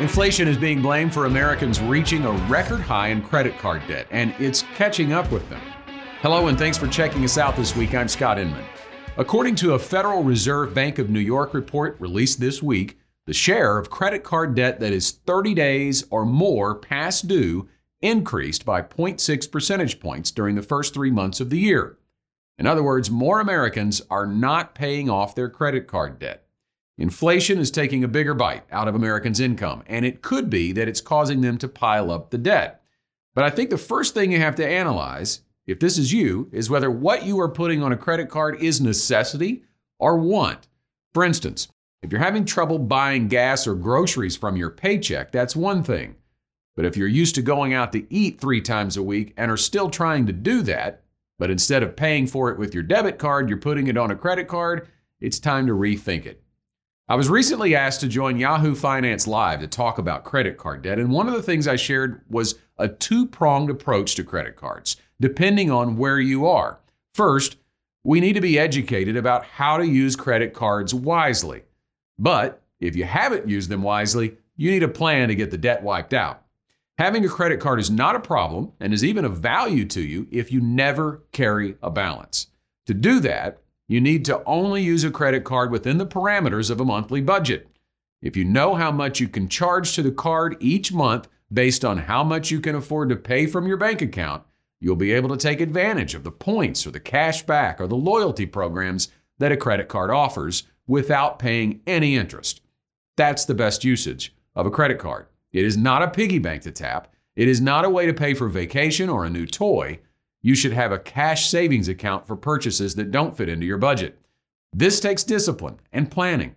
Inflation is being blamed for Americans reaching a record high in credit card debt, and it's catching up with them. Hello, and thanks for checking us out this week. I'm Scott Inman. According to a Federal Reserve Bank of New York report released this week, the share of credit card debt that is 30 days or more past due increased by 0.6 percentage points during the first three months of the year. In other words, more Americans are not paying off their credit card debt. Inflation is taking a bigger bite out of Americans' income, and it could be that it's causing them to pile up the debt. But I think the first thing you have to analyze, if this is you, is whether what you are putting on a credit card is necessity or want. For instance, if you're having trouble buying gas or groceries from your paycheck, that's one thing. But if you're used to going out to eat three times a week and are still trying to do that, but instead of paying for it with your debit card, you're putting it on a credit card, it's time to rethink it. I was recently asked to join Yahoo Finance Live to talk about credit card debt, and one of the things I shared was a two pronged approach to credit cards, depending on where you are. First, we need to be educated about how to use credit cards wisely. But if you haven't used them wisely, you need a plan to get the debt wiped out. Having a credit card is not a problem and is even of value to you if you never carry a balance. To do that, you need to only use a credit card within the parameters of a monthly budget. If you know how much you can charge to the card each month based on how much you can afford to pay from your bank account, you'll be able to take advantage of the points or the cash back or the loyalty programs that a credit card offers without paying any interest. That's the best usage of a credit card. It is not a piggy bank to tap. It is not a way to pay for vacation or a new toy you should have a cash savings account for purchases that don't fit into your budget. This takes discipline and planning.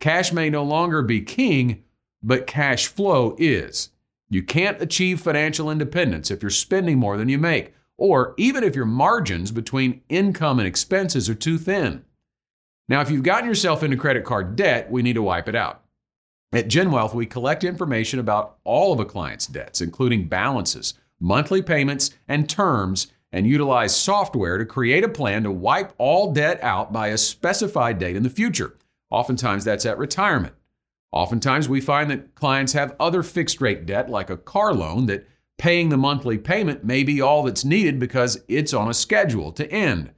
Cash may no longer be king, but cash flow is. You can't achieve financial independence if you're spending more than you make, or even if your margins between income and expenses are too thin. Now, if you've gotten yourself into credit card debt, we need to wipe it out. At GenWealth, we collect information about all of a client's debts, including balances, monthly payments, and terms and utilize software to create a plan to wipe all debt out by a specified date in the future. Oftentimes, that's at retirement. Oftentimes, we find that clients have other fixed rate debt, like a car loan, that paying the monthly payment may be all that's needed because it's on a schedule to end.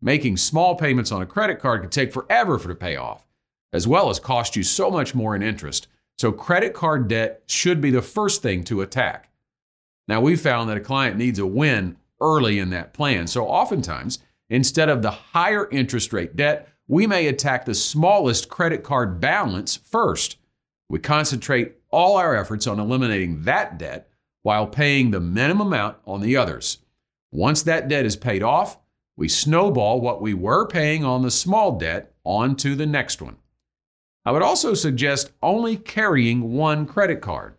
Making small payments on a credit card can take forever for to pay off, as well as cost you so much more in interest. So, credit card debt should be the first thing to attack. Now, we found that a client needs a win early in that plan. So oftentimes, instead of the higher interest rate debt, we may attack the smallest credit card balance first. We concentrate all our efforts on eliminating that debt while paying the minimum amount on the others. Once that debt is paid off, we snowball what we were paying on the small debt onto the next one. I would also suggest only carrying one credit card.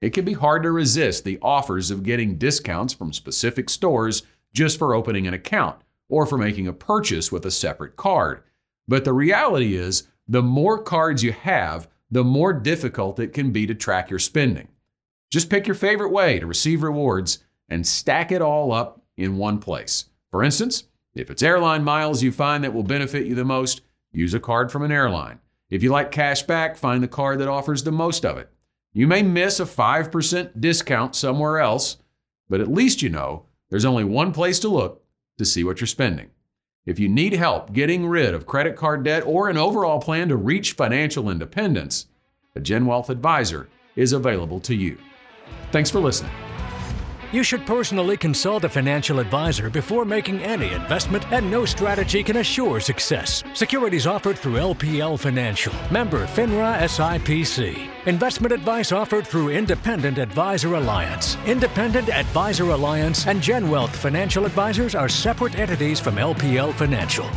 It can be hard to resist the offers of getting discounts from specific stores just for opening an account or for making a purchase with a separate card. But the reality is, the more cards you have, the more difficult it can be to track your spending. Just pick your favorite way to receive rewards and stack it all up in one place. For instance, if it's airline miles you find that will benefit you the most, use a card from an airline. If you like cash back, find the card that offers the most of it. You may miss a 5% discount somewhere else, but at least you know there's only one place to look to see what you're spending. If you need help getting rid of credit card debt or an overall plan to reach financial independence, a GenWealth advisor is available to you. Thanks for listening. You should personally consult a financial advisor before making any investment, and no strategy can assure success. Securities offered through LPL Financial, member FINRA SIPC. Investment advice offered through Independent Advisor Alliance. Independent Advisor Alliance and GenWealth Financial Advisors are separate entities from LPL Financial.